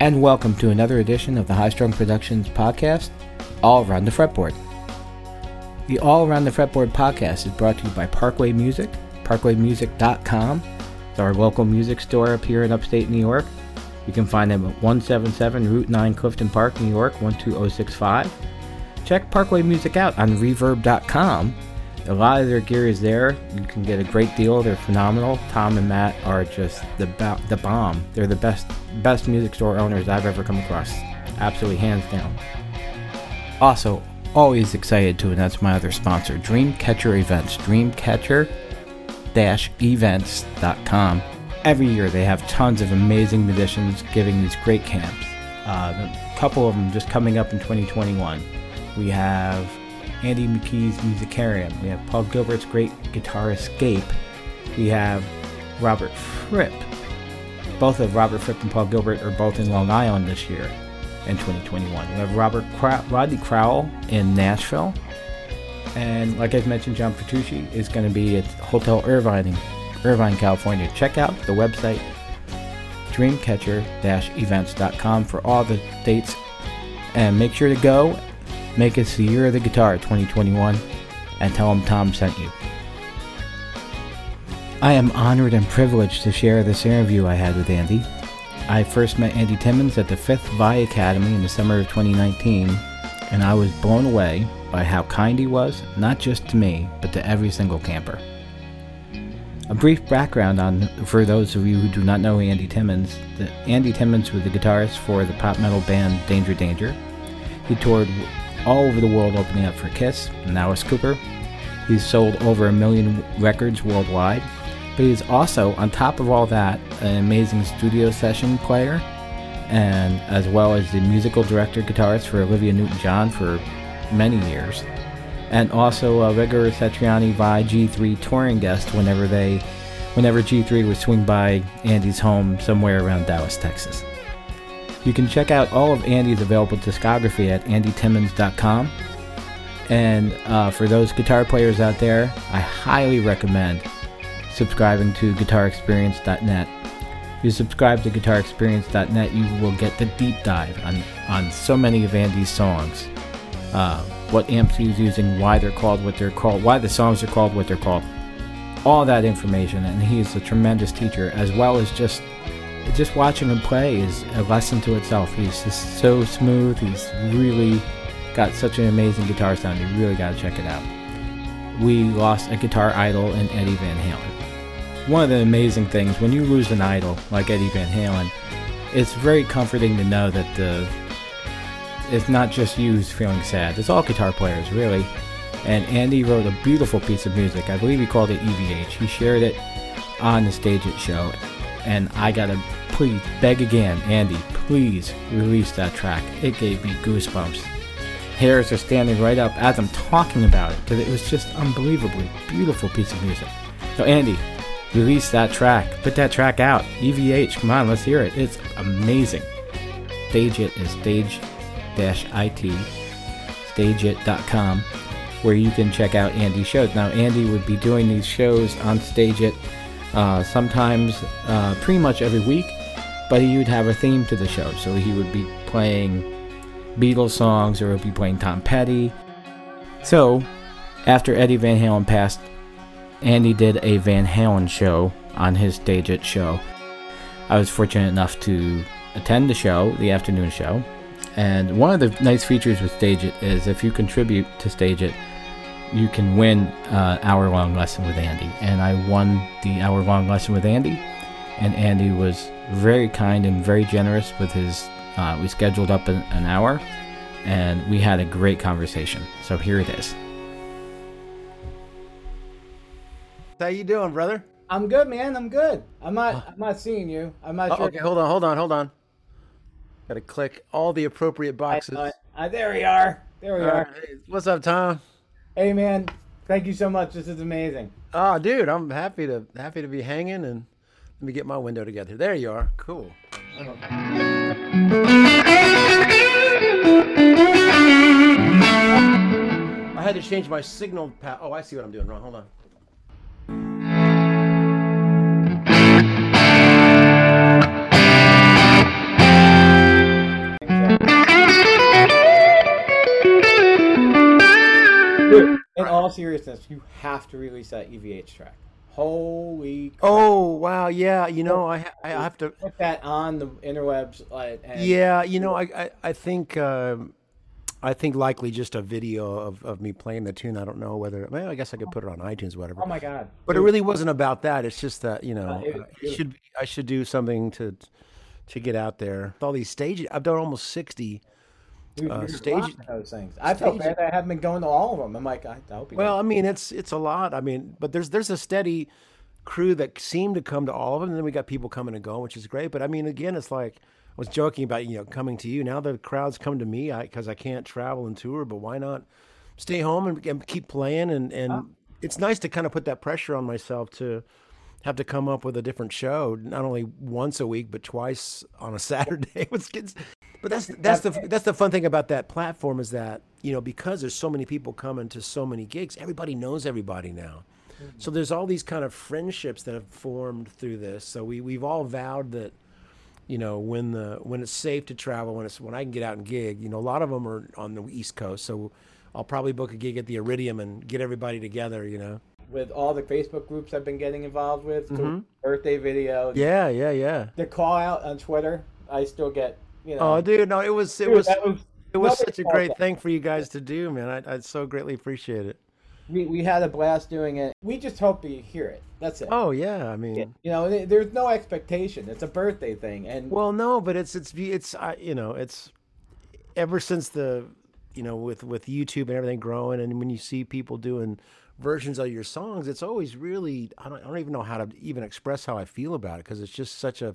and welcome to another edition of the High Strung Productions podcast, All Around the Fretboard. The All Around the Fretboard podcast is brought to you by Parkway Music, parkwaymusic.com. It's our local music store up here in upstate New York. You can find them at 177 Route 9 Clifton Park, New York, 12065. Check Parkway Music out on reverb.com. A lot of their gear is there. You can get a great deal. They're phenomenal. Tom and Matt are just the ba- the bomb. They're the best best music store owners I've ever come across. Absolutely hands down. Also, always excited to announce my other sponsor, Dreamcatcher Events. Dreamcatcher-events.com. Every year they have tons of amazing musicians giving these great camps. Uh, a couple of them just coming up in 2021. We have Andy McKee's Musicarium. We have Paul Gilbert's great guitar Escape. We have Robert Fripp. Both of Robert Fripp and Paul Gilbert are both in Long Island this year in 2021. We have Robert Crow- Rodney Crowell in Nashville. And like I've mentioned, John Petrucci is going to be at Hotel Irvine in Irvine, California. Check out the website dreamcatcher-events.com for all the dates and make sure to go Make us the year of the guitar 2021 and tell them Tom sent you. I am honored and privileged to share this interview I had with Andy. I first met Andy Timmons at the 5th Vai Academy in the summer of 2019, and I was blown away by how kind he was, not just to me, but to every single camper. A brief background on for those of you who do not know Andy Timmons. Andy Timmons was the guitarist for the pop metal band Danger Danger. He toured all over the world opening up for Kiss and Alice Cooper. He's sold over a million records worldwide, but he's also, on top of all that, an amazing studio session player, and as well as the musical director guitarist for Olivia Newton-John for many years, and also a regular Satriani Vai G3 touring guest whenever they, whenever G3 would swing by Andy's home somewhere around Dallas, Texas. You can check out all of Andy's available discography at andytimmons.com. And uh, for those guitar players out there, I highly recommend subscribing to guitarexperience.net. If you subscribe to guitarexperience.net, you will get the deep dive on, on so many of Andy's songs. Uh, what amps he's using, why they're called what they're called, why the songs are called what they're called. All that information, and he's a tremendous teacher, as well as just just watching him play is a lesson to itself. He's just so smooth. He's really got such an amazing guitar sound. You really got to check it out. We lost a guitar idol in Eddie Van Halen. One of the amazing things when you lose an idol like Eddie Van Halen, it's very comforting to know that the it's not just you who's feeling sad. It's all guitar players, really. And Andy wrote a beautiful piece of music. I believe he called it EVH. He shared it on the Stage It show, and I gotta please beg again, Andy, please release that track. It gave me goosebumps. Hairs are standing right up as I'm talking about it because it was just unbelievably beautiful piece of music. So Andy, release that track. Put that track out. EVH, come on, let's hear it. It's amazing. Stage It is stage-it, stageit.com, where you can check out Andy's shows. Now, Andy would be doing these shows on Stage It uh, sometimes uh, pretty much every week but he would have a theme to the show. So he would be playing Beatles songs or he'd be playing Tom Petty. So after Eddie Van Halen passed, Andy did a Van Halen show on his Stage It show. I was fortunate enough to attend the show, the afternoon show. And one of the nice features with Stage It is if you contribute to Stage It, you can win an hour long lesson with Andy. And I won the hour long lesson with Andy and Andy was very kind and very generous with his. Uh, we scheduled up an, an hour, and we had a great conversation. So here it is. How you doing, brother? I'm good, man. I'm good. I'm not. I'm not seeing you. I'm not Oh, sure. okay, hold on, hold on, hold on. Got to click all the appropriate boxes. Uh, uh, there we are. There we All are. right, hey, what's up, Tom? Hey, man. Thank you so much. This is amazing. Oh, dude, I'm happy to happy to be hanging and let me get my window together. There you are. Cool. I had to change my signal. Pa- oh, I see what I'm doing wrong. Hold on. Seriousness, you have to release that EVH track. Holy! crap. Oh wow, yeah. You know, I I have to. Put that on the interwebs. Like, Yeah, you know, I I, I think um, I think likely just a video of, of me playing the tune. I don't know whether. Well, I guess I could put it on iTunes, or whatever. Oh my god! But it really wasn't about that. It's just that you know, it was I should I should do something to to get out there. With all these stages, I've done almost sixty. Dude, uh, stage- those things. I felt stage- bad that I haven't been going to all of them. I'm like, I, I hope you. Well, I mean, it's it's a lot. I mean, but there's there's a steady crew that seem to come to all of them, and then we got people coming and going, which is great. But I mean, again, it's like I was joking about you know coming to you. Now the crowds come to me because I, can't travel and tour. But why not stay home and, and keep playing? And and it's nice to kind of put that pressure on myself to have to come up with a different show, not only once a week but twice on a Saturday. It's- it's- but that's that's the that's the fun thing about that platform is that you know because there's so many people coming to so many gigs, everybody knows everybody now. So there's all these kind of friendships that have formed through this. So we we've all vowed that you know when the when it's safe to travel when it's when I can get out and gig. You know, a lot of them are on the East Coast, so I'll probably book a gig at the Iridium and get everybody together. You know. with all the Facebook groups I've been getting involved with, to birthday videos, Mm-hmm. Yeah, yeah, yeah. the call out on Twitter, I still get. You oh, know, Oh, dude, no, it was it Dude, was was it was such a great thing for you guys to do, man. I I so greatly appreciate it. we we had a blast doing it. We just hope that you hear it. That's it. Oh yeah, I mean, You know, there's no expectation. It's a birthday thing, and well, no, but it's it's it's I you know it's ever since the you know with with YouTube and everything growing, and when you see people doing versions of your songs, it's always really I don't I don't even know how to even express how I feel about it because it's just such a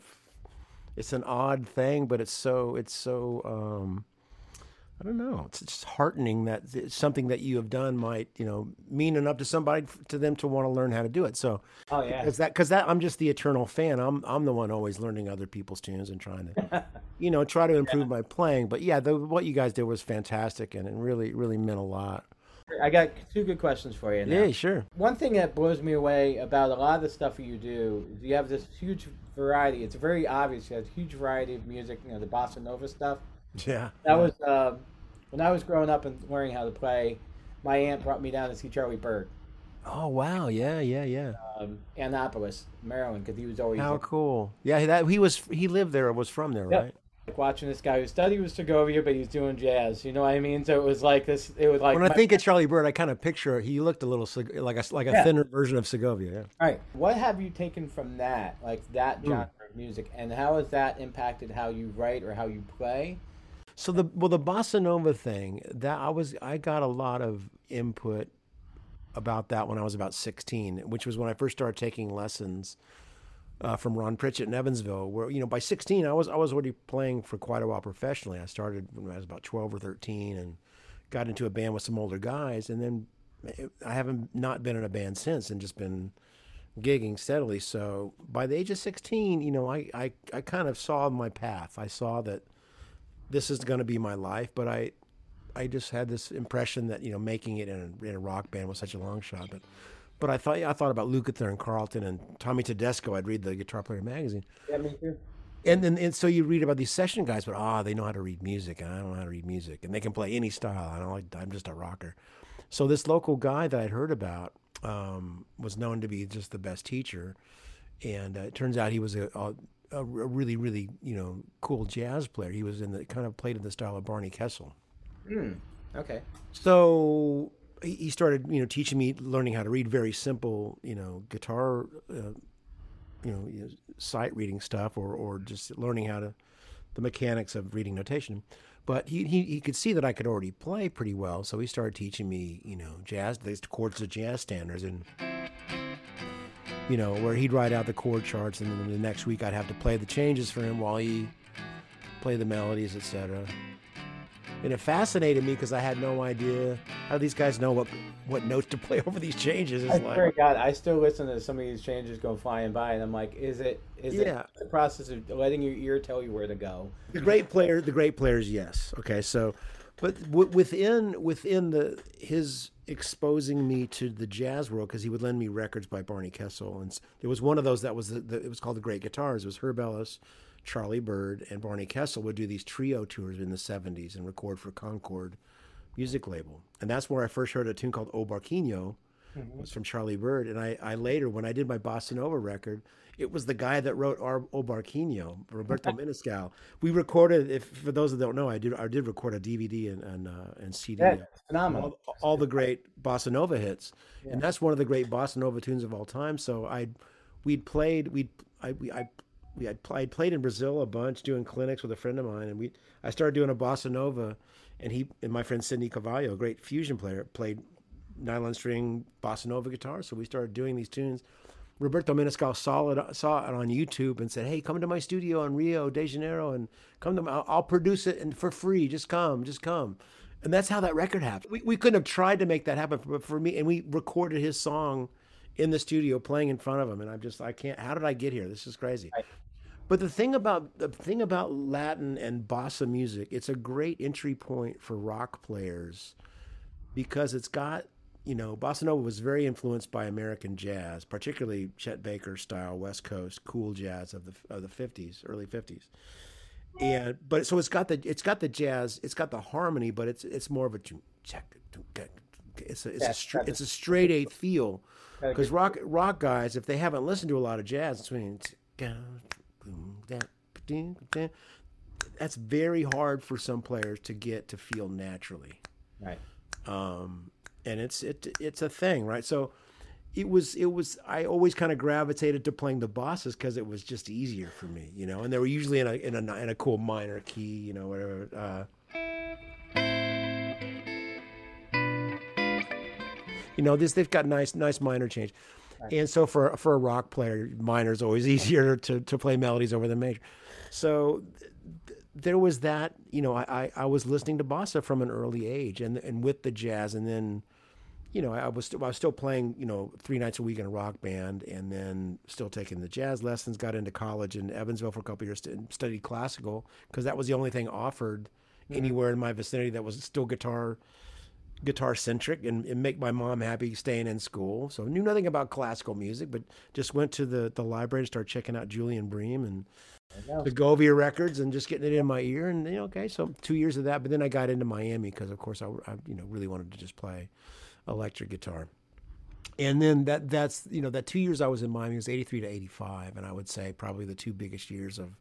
it's an odd thing, but it's so it's so um I don't know. It's just heartening that it's something that you have done might, you know, mean enough to somebody to them to want to learn how to do it. So, Oh, yeah. is that because that I'm just the eternal fan. I'm I'm the one always learning other people's tunes and trying to, you know, try to improve my playing. But yeah, the, what you guys did was fantastic and it really really meant a lot. I got two good questions for you. Now. Yeah, sure. One thing that blows me away about a lot of the stuff you do is you have this huge variety. It's very obvious. You have a huge variety of music. You know, the bossa nova stuff. Yeah. That was uh, when I was growing up and learning how to play. My aunt brought me down to see Charlie Byrd, Oh wow. Yeah, yeah, yeah. um, Annapolis, Maryland, because he was always How cool. Yeah, that he was he lived there or was from there, Yep. right? Like watching this guy who studied with Segovia, but he's doing jazz. You know what I mean? So it was like this. It was like When I my- think of Charlie Byrd, I kind of picture he looked a little like a like a Yeah. thinner version of Segovia. Yeah. All right. What have you taken from that, like that Hmm. genre of music, and how has that impacted how you write or how you play? So the well the bossa nova thing that I was I got a lot of input about that when I was about 16, which was when I first started taking lessons uh, from Ron Pritchett in Evansville. Where you know by 16 I was I was already playing for quite a while professionally. I started when I was about 12 or 13 and got into a band with some older guys, and then eh, I haven't not been in a band since and just been gigging steadily. So by the age of 16, you know I I, I kind of saw my path. I saw that this is going to be my life. But I, I just had this impression that you know making it in a, in a rock band was such a long shot. But, but I thought I thought about Lukather and Carlton and Tommy Tedesco. I'd read the Guitar Player magazine, Yeah, me too. and then and so you read about these session guys, but ah, they know how to read music, and I don't know how to read music, and they can play any style. I don't like. I'm just a rocker. So this local guy that I'd heard about um, was known to be just the best teacher, and uh, it turns out he was a, a a really really you know cool jazz player. He was in the kind of played in the style of Barney Kessel. Okay. So he started, you know, teaching me, learning how to read very simple, you know, guitar, uh, you know, sight reading stuff, or or just learning how to the mechanics of reading notation. But he, he he could see that I could already play pretty well, so he started teaching me, you know, jazz, these chords of jazz standards, and you know, where he'd write out the chord charts, and then the next week I'd have to play the changes for him while he played the melodies, etc and it fascinated me because I had no idea how do these guys know what what notes to play over these changes. It's I like, swear to God, I still listen to some of these changes go flying by, and I'm like, is it is Yeah. it the process of letting your ear tell you where to go? the great player, the great players, yes, okay. So, but w- within within the his exposing me to the jazz world because he would lend me records by Barney Kessel, and there was one of those that was the, the, it was called the Great Guitars. It was Herb Ellis, Charlie Byrd, and Barney Kessel would do these trio tours in the '70s and record for Concord music label, and that's where I first heard a tune called O Barquinho. It was from Charlie Byrd, and I, I later when I did my bossa nova record, it was the guy that wrote our O Barquinho, Roberto Menescal. We recorded. If for those that don't know, I did I did record a DVD and and, uh, and CD. Yeah, phenomenal. All, all the great bossa nova hits, and that's one of the great bossa nova tunes of all time. So I, we'd played we'd I we I we had played played in Brazil a bunch doing clinics with a friend of mine, and we I started doing a bossa nova, and he and my friend Sidney Cavallo, a great fusion player, played nylon string bossa nova guitar. So we started doing these tunes. Roberto Menescal saw it, saw it on YouTube and said, "Hey, come to my studio in Rio de Janeiro and come to. My, I'll, I'll produce it and for free. Just come, just come." And that's how that record happened. We, we couldn't have tried to make that happen, but for me, and we recorded his song in the studio, playing in front of him. And I'm just, I can't. How did I get here? This is crazy. But the thing about the thing about Latin and bossa music, it's a great entry point for rock players because it's got you know, bossa nova was very influenced by American jazz, particularly Chet Baker style West Coast cool jazz of the of the fifties, early fifties. And but so it's got the it's got the jazz, it's got the harmony, but it's it's more of a it's a it's a stra- it's a straight eighth feel because rock rock guys, if they haven't listened to a lot of jazz, it's that's very hard for some players to get to feel naturally. Right. Um, and it's it it's a thing, right? So it was it was I always kind of gravitated to playing the bosses because it was just easier for me, you know. And they were usually in a in a in a cool minor key, you know, whatever. Uh, you know, this they've got nice nice minor change. And so for for a rock player, minor is always easier to, to play melodies over the major. So th- there was that, you know, I, I, I was listening to bossa from an early age and and with the jazz and then you know, I was, I was still playing, you know, three nights a week in a rock band and then still taking the jazz lessons, got into college in Evansville for a couple years, studied classical because that was the only thing offered mm-hmm. anywhere in my vicinity that was still guitar guitar centric and, and, make my mom happy staying in school. So knew nothing about classical music, but just went to the, the library and started checking out Julian Bream and Segovia records and just getting it in my ear. And you know, okay, so two years of that. But then I got into Miami because, of course, I, I, you know really wanted to just play electric guitar. And then that that's you know that two years I was in Miami was eighty three to eighty five, and I would say probably the two biggest years of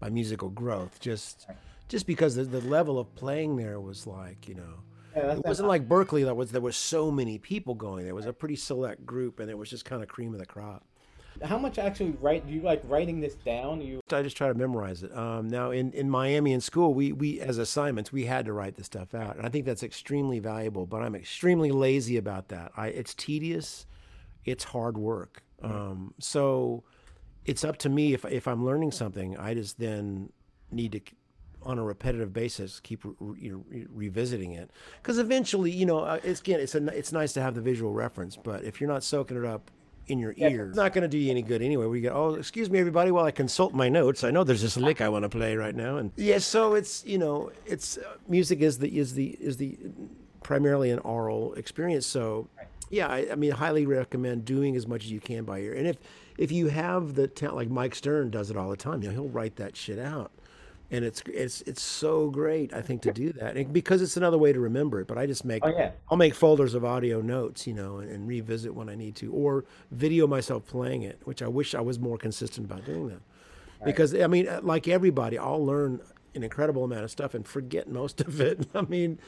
my musical growth. Just just because the, the level of playing there was like you know yeah, it wasn't like Berklee that was there was so many people going. There was a pretty select group, and it was just kind of cream of the crop. How much actually write? Do you like writing this down? You I just try to memorize it. Um, now in, in Miami in school, we we as assignments we had to write this stuff out, and I think that's extremely valuable. But I'm extremely lazy about that. I it's tedious, it's hard work. Um, so it's up to me if if I'm learning something, I just then need to on a repetitive basis keep re, you re, revisiting it because eventually you know uh, it's again it's a, it's nice to have the visual reference but if you're not soaking it up in your ears. It's not going to do you any good anyway. We go, oh, excuse me, everybody, while I consult my notes. I know there's this lick I want to play right now, and yeah, so it's you know, it's uh, music is the is the is the primarily an oral experience. So yeah, I, I, mean, highly recommend doing as much as you can by ear. And if if you have the talent, like Mike Stern does it all the time, you know, he'll write that shit out and it's it's it's so great I think to do that and because it's another way to remember it. But I just make oh, yeah. I'll make folders of audio notes, you know, and, and, revisit when I need to, or video myself playing it, which I wish I was more consistent about doing that. Right. Because I mean, uh, like everybody, I'll learn an incredible amount of stuff and forget most of it. I mean,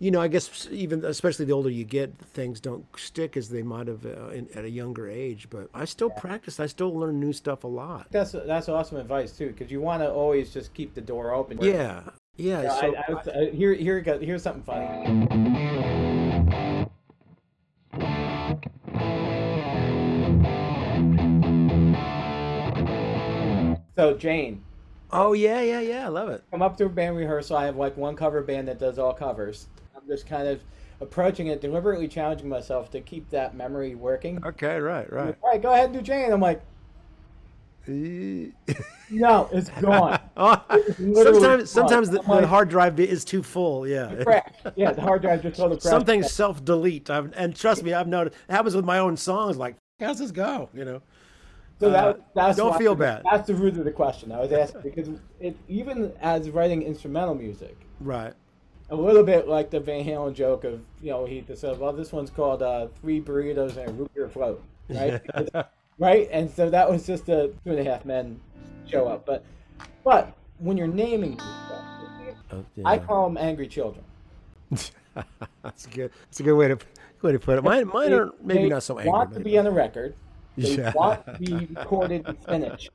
you know, I guess even especially the older you get, things don't stick as they might have uh, in, at a younger age. But I still yeah. practice. I still learn new stuff a lot. That's that's awesome advice too, because you want to always just keep the door open. Yeah, yeah. yeah so I, I was, I, here, here, here's something funny. So Jane. Oh yeah, yeah, yeah. I love it. Come up to a band rehearsal. I have like one cover band that does all covers just kind of approaching it, deliberately challenging myself to keep that memory working. Okay, right, right. All right, go ahead and do Jane. I'm like, no, it's gone. oh, sometimes, sometimes the, the, hard drive is too full. Yeah, crack. yeah, the hard drive just totally crashed. Something self delete. And trust me, I've noticed it happens with my own songs. Like, how's this go? You know. So that, uh, that's don't feel bad. That's the root of the question I was asking because it, even as writing instrumental music, right? A little bit like the Van Halen joke of you know he said, well, this one's called uh, three burritos and a root beer float, right? right, and so that was just a two and a half men show up, but but when you're naming stuff, Oh, I call them angry children. That's a good. That's a good way to way to put it. Mine, mine are maybe not so angry. Want to be on the record. They Yeah. want to be recorded and finished.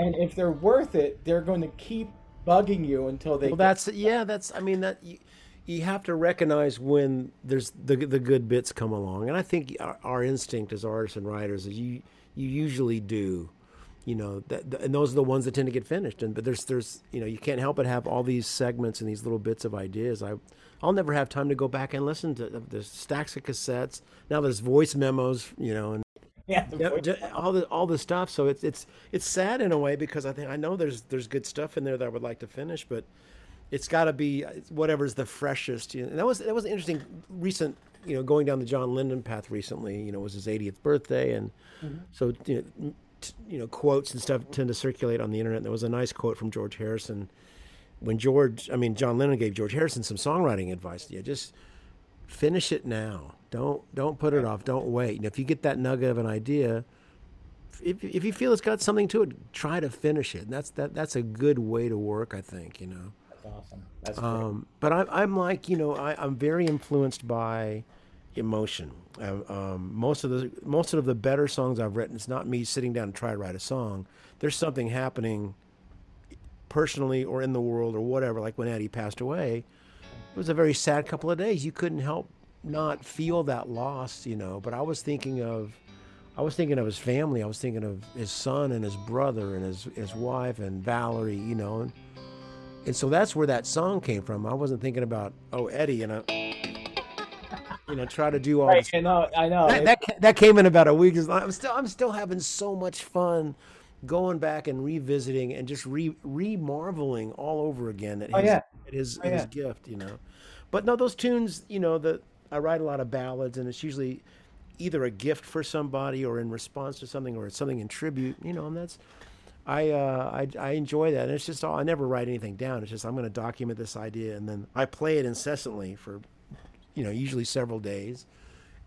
And if they're worth it, they're going to keep bugging you until they. Well, that's yeah. That's I mean that you, you have to recognize when there's the the good bits come along, and I think our, our instinct as artists and writers is you you usually do, you know, that and those are the ones that tend to get finished. And but there's there's you know you can't help but have all these segments and these little bits of ideas. I I'll never have time to go back and listen to uh, the stacks of cassettes. Now there's voice memos, you know, and yeah, the yeah, voice- ju- all the all the stuff. So it's it's it's sad in a way because I think I know there's there's good stuff in there that I would like to finish, but it's got to be whatever's the freshest. You know, and that was that was an interesting recent. You know, going down the John Lennon path recently. You know, it was his 80th birthday, and mm-hmm. so you know, t- you know, quotes and stuff tend to circulate on the internet. There was a nice quote from George Harrison when George, I mean John Lennon gave George Harrison some songwriting advice. Yeah, just finish it now. Don't don't put it off. Don't wait. And if you get that nugget of an idea, if, if you feel it's got something to it, try to finish it. And that's that that's a good way to work. I think you know. That's awesome. That's great. Um, but I'm, I'm like, you know, I, I'm very influenced by emotion. Um, um, most of the most of the better songs I've written, it's not me sitting down and try to write a song. There's something happening personally or in the world or whatever. Like when Eddie passed away, it was a very sad couple of days. You couldn't help not feel that loss, you know. But I was thinking of, I was thinking of his family. I was thinking of his son and his brother and his his wife and Valerie, you know. And, and so that's where that song came from. I wasn't thinking about oh Eddie and I, you know, try to do all right, this. I know. I know. That, that that came in about a week. I'm still I'm still having so much fun going back and revisiting and just re re marveling all over again at oh, his Oh, yeah. at his, Oh, his gift, you know. But no, those tunes, you know, the I write a lot of ballads, and it's usually either a gift for somebody or in response to something or it's something in tribute, you know, and that's I, uh, I I enjoy that. And it's just all I never write anything down. It's just I'm going to document this idea and then I play it incessantly for, you know, usually several days.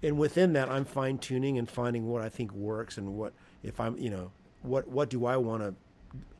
And within that, I'm fine tuning and finding what I think works and what if I'm, you know, what what do I want to,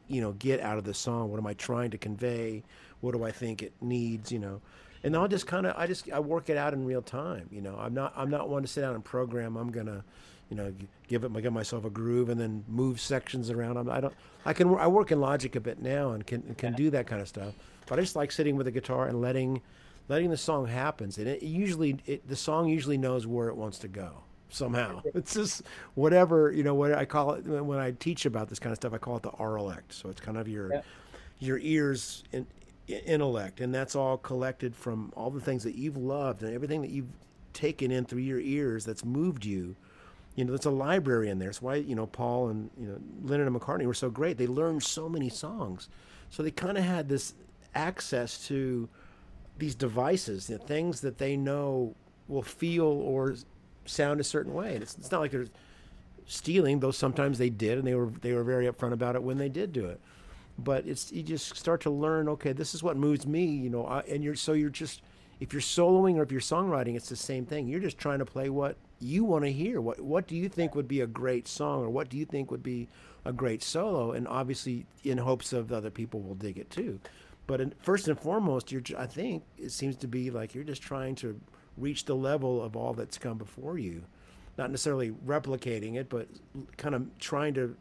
you know, get out of the song? What am I trying to convey? What do I think it needs? You know, and I'll just kind of I just I work it out in real time. You know, I'm not I'm not one to sit down and program. I'm gonna, you know, give it give myself a groove and then move sections around. I'm, I don't I can I work in Logic a bit now and can can do that kind of stuff. But I just like sitting with a guitar and letting letting the song happens. And it usually it, the song usually knows where it wants to go somehow. It's just whatever you know what I call it when I teach about this kind of stuff. I call it the RLect. So it's kind of your Yeah. your ears in, intellect, and that's all collected from all the things that you've loved and everything that you've taken in through your ears that's moved you. You know, there's a library in there. It's why you know Paul and you know Lennon and McCartney were so great. They learned so many songs, so they kind of had this access to these devices, the things that they know will feel or sound a certain way. And it's, it's not like they're stealing, though sometimes they did, and they were they were very upfront about it when they did do it. But it's you just start to learn. Okay, this is what moves me. You know, I, and you're so you're just if you're soloing or if you're songwriting, it's the same thing. You're just trying to play what you want to hear. What what do you think would be a great song, or what do you think would be a great solo? And obviously, in hopes of other people will dig it too. But in, first and foremost, you're. I think it seems to be like you're just trying to reach the level of all that's come before you, not necessarily replicating it, but kind of trying to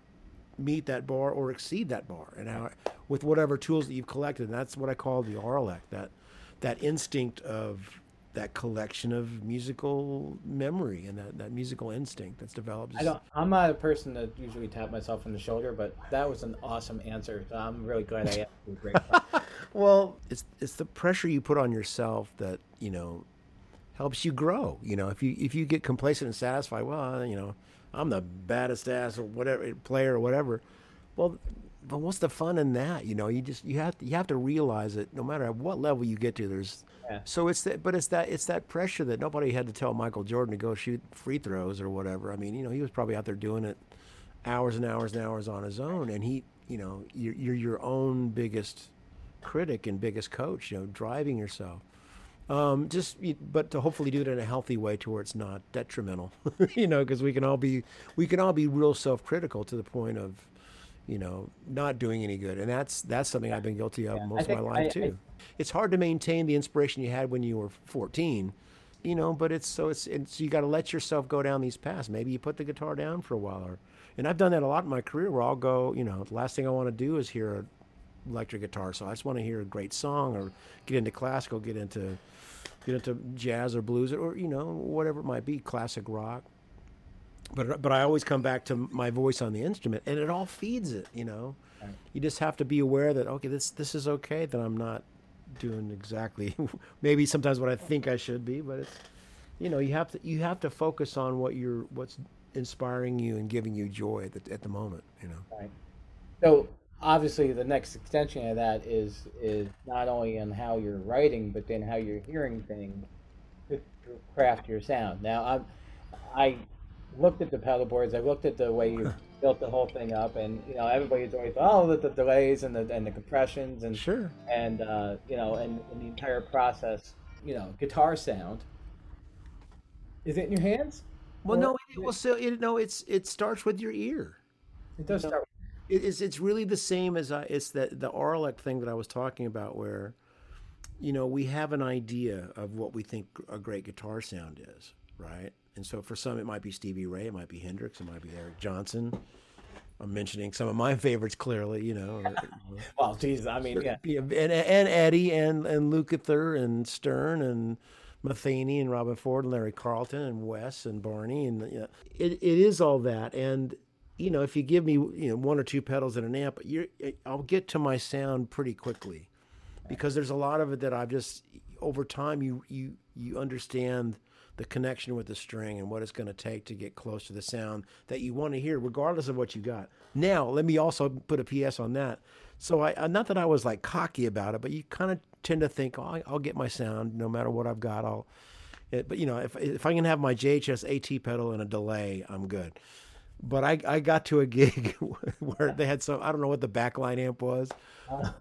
meet that bar or exceed that bar, and how with whatever tools that you've collected. And that's what I call the RLEC. That that instinct of that collection of musical memory and that, that musical instinct that's developed. I don't. I'm not a person that usually tap myself on the shoulder, but that was an awesome answer. I'm really glad I asked you. Well, it's it's the pressure you put on yourself that you know helps you grow. You know, if you if you get complacent and satisfied, well, you know, I'm the baddest ass or whatever player or whatever. Well, but what's the fun in that? You know, you just you have to, you have to realize that no matter at what level you get to, there's Yeah. so it's that, but it's that it's that pressure that nobody had to tell Michael Jordan to go shoot free throws or whatever. I mean, you know, he was probably out there doing it hours and hours and hours on his own, and he, you know, you're, you're your own biggest critic and biggest coach. You know, driving yourself. Um, just, but to hopefully do it in a healthy way to where it's not detrimental, you know, because we can all be, we can all be real self-critical to the point of, you know, not doing any good, and that's that's something I've been guilty of Yeah, most of my life I- too. I- it's hard to maintain the inspiration you had when you were 14, you know, but it's so it's, it's you got to let yourself go down these paths. Maybe you put the guitar down for a while, or, and I've done that a lot in my career where I'll go, you know, the last thing I want to do is hear a electric guitar. So I just want to hear a great song or get into classical, get into get into jazz or blues or you know whatever it might be, classic rock. But but I always come back to my voice on the instrument, and it all feeds it. You know, Right. you just have to be aware that okay, this this is okay that I'm not doing exactly maybe sometimes what I think I should be, but it's you know you have to you have to focus on what you're what's inspiring you and giving you joy at the, at the moment. You know. Right. So obviously, the next extension of that is is not only in how you're writing, but then how you're hearing things to, to craft your sound. Now, I'm I looked at the pedal boards. I looked at the way you built the whole thing up, and you know everybody's always oh the, the delays and the and the compressions and Sure. and uh, you know and, and the entire process. You know, guitar sound. Is it in your hands? Well, Or- no, it, well, so it, no, it's it starts with your ear. It does start. It, it's it's really the same as I, it's that the Auralec thing that I was talking about, where, you know, we have an idea of what we think a great guitar sound is, right? And so for some, it might be Stevie Ray, it might be Hendrix, it might be Eric Johnson. I'm mentioning some of my favorites clearly, you know. or- Well, geez, I mean, yeah. Yeah, and, and Eddie and and Lukather and Stern and Metheny and Robben Ford and Larry Carlton and Wes and Barney and you know, it, it is all that and you know if you give me you know one or two pedals and an amp you're eh, I'll get to my sound pretty quickly. Because there's a lot of it that I've just over time you you you understand the connection with the string and what it's going to take to get close to the sound that you want to hear regardless of what you got. Now let me also put a ps on that. So i I- not that i was like cocky about it but you kind of tend to think oh, i'll get my sound no matter what i've got i'll it, but you know if, if i can have my jhs at pedal and a delay i'm good but I, I got to a gig where they had some I don't know what the backline amp was.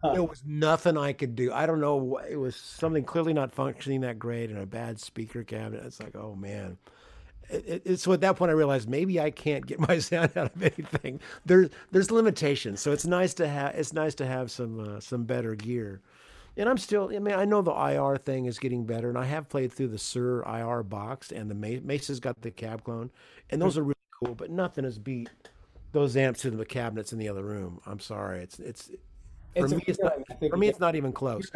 It was nothing I could do. I don't know. It was something clearly not functioning that great and a bad speaker cabinet. It's like, oh man. It, it, so at that point, I realized maybe I can't get my sound out of anything. There's there's limitations. So it's nice to have it's nice to have some uh, some better gear. And I'm still. I mean, I know the IR thing is getting better, and I have played through the Suhr IR box, and the Ma- Mesa's got the cab clone, and those are really cool. But nothing has beat those amps in the cabinets in the other room. I'm sorry. It's it's for It's me. It's not feeling. I think for me. It's not even close.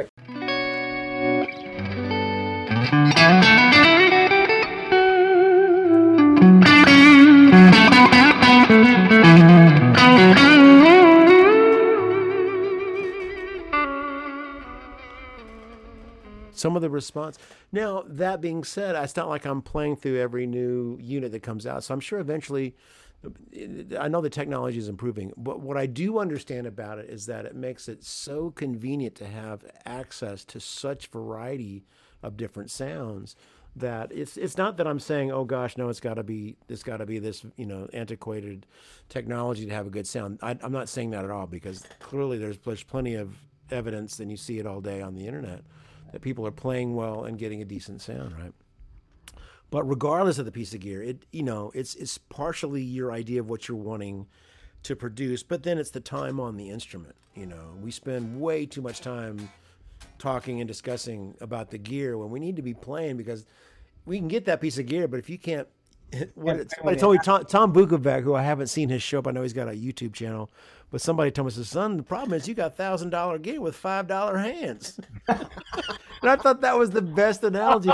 Some of the response. Now, that being said, it's not like I'm playing through every new unit that comes out. So I'm sure eventually, I know the technology is improving. But what I do understand about it is that it makes it so convenient to have access to such variety of different sounds that it's it's not that I'm saying, oh gosh, no, it's got to be it's got to be this you know antiquated technology to have a good sound. I, I'm not saying that at all because clearly there's there's plenty of evidence, and you see it all day on the internet that people are playing well and getting a decent sound, right? But regardless of the piece of gear, it you know it's it's partially your idea of what you're wanting to produce, but then it's the time on the instrument. You know, we spend way too much time talking and discussing about the gear when we need to be playing because we can get that piece of gear, but if you can't, what somebody told me Tom, Tom Bukovac, who I haven't seen his show, but I know he's got a YouTube channel. But somebody told me, says, "Son, the problem is you got thousand dollar gear with five dollar hands." and I thought that was the best analogy.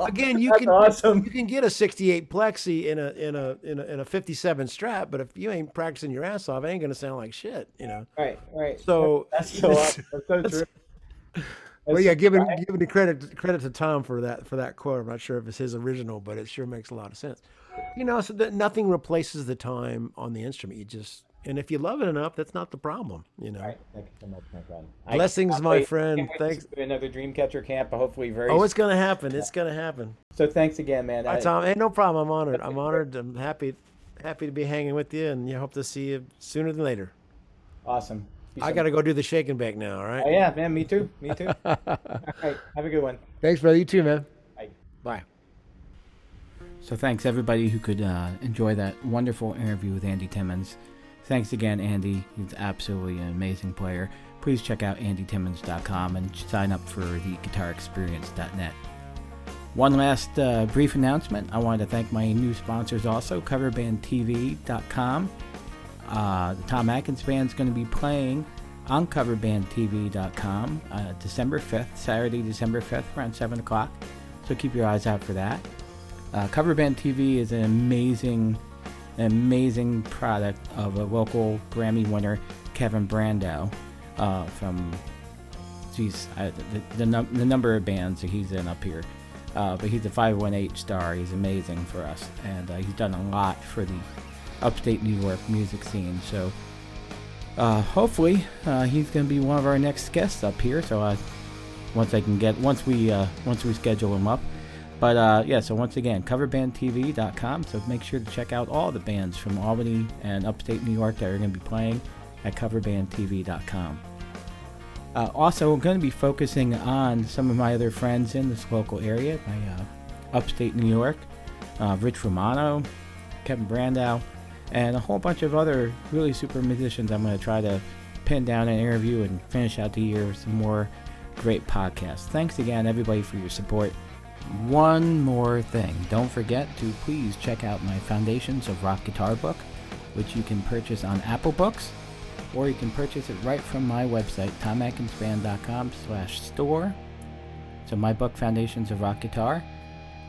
Again, you That's can awesome. you can get a sixty eight plexi in a in a in a in a fifty seven Strat, but if you ain't practicing your ass off, it ain't gonna sound like shit, you know. Right, right. So that's so awesome. That's so true. Well, yeah, giving right. giving the credit credit to Tom for that for that quote. I'm not sure if it's his original, but it sure makes a lot of sense. You know, so that nothing replaces the time on the instrument. You just and if you love it enough, that's not the problem. You know. Right, thank you so much, my friend. Blessings, my wait- friend. can't wait to Thanks. see you at Another Dreamcatcher camp, hopefully very. Oh, it's gonna happen. It's gonna happen. So thanks again, man. Hi, Tom. Hey, no problem. I'm honored. I'm honored. I'm happy happy to be hanging with you, and you hope to see you sooner than later. Awesome. I got to go do the shake and bake now. All right. Oh yeah, man. Me too. Me too. all right. Have a good one. Thanks, brother. You too, man. Bye. Bye. So thanks everybody who could uh, enjoy that wonderful interview with Andy Timmons. Thanks again, Andy. He's absolutely an amazing player. Please check out andytimmons.com and sign up for the guitarexperience.net. One last uh, brief announcement. I wanted to thank my new sponsors also, coverbandtv.com. Uh, the Tom Atkins Band is going to be playing on coverbandtv.com uh, December 5th, Saturday, December 5th, around 7 o'clock. So keep your eyes out for that. Uh, Coverband TV is an amazing, amazing product of a local Grammy winner, Kevin Brando, uh, from, geez, I, the, the, the number of bands that he's in up here. Uh, but he's a 518 star. He's amazing for us, and uh, he's done a lot for the upstate New York music scene. So uh, hopefully uh, he's going to be one of our next guests up here. So uh, once I can get once we uh, once we schedule him up. But uh, yeah, so once again, coverbandtv.com. So make sure to check out all the bands from Albany and upstate New York that are going to be playing at coverbandtv.com. Uh, also, I'm going to be focusing on some of my other friends in this local area, my upstate New York, Rich Romano, Kevin Brandow, and a whole bunch of other really super musicians. I'm going to try to pin down an interview and finish out the year with some more great podcasts. Thanks again, everybody, for your support. One more thing. Don't forget to please check out my Foundations of Rock Guitar book, which you can purchase on Apple Books, or you can purchase it right from my website, tomatkinsband.com slash store. So my book, Foundations of Rock Guitar,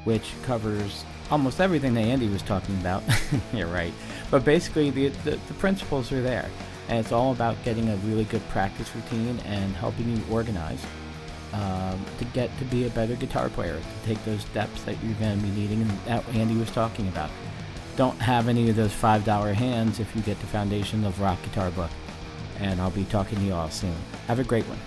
which covers almost everything that Andy was talking about. You're right. But basically, the, the, the principles are there. And it's all about getting a really good practice routine and helping you organize um, to get to be a better guitar player, to take those steps that you're going to be needing and that Andy was talking about. Don't have any of those $5 hands if you get the Foundation of Rock Guitar book. And I'll be talking to you all soon. Have a great one.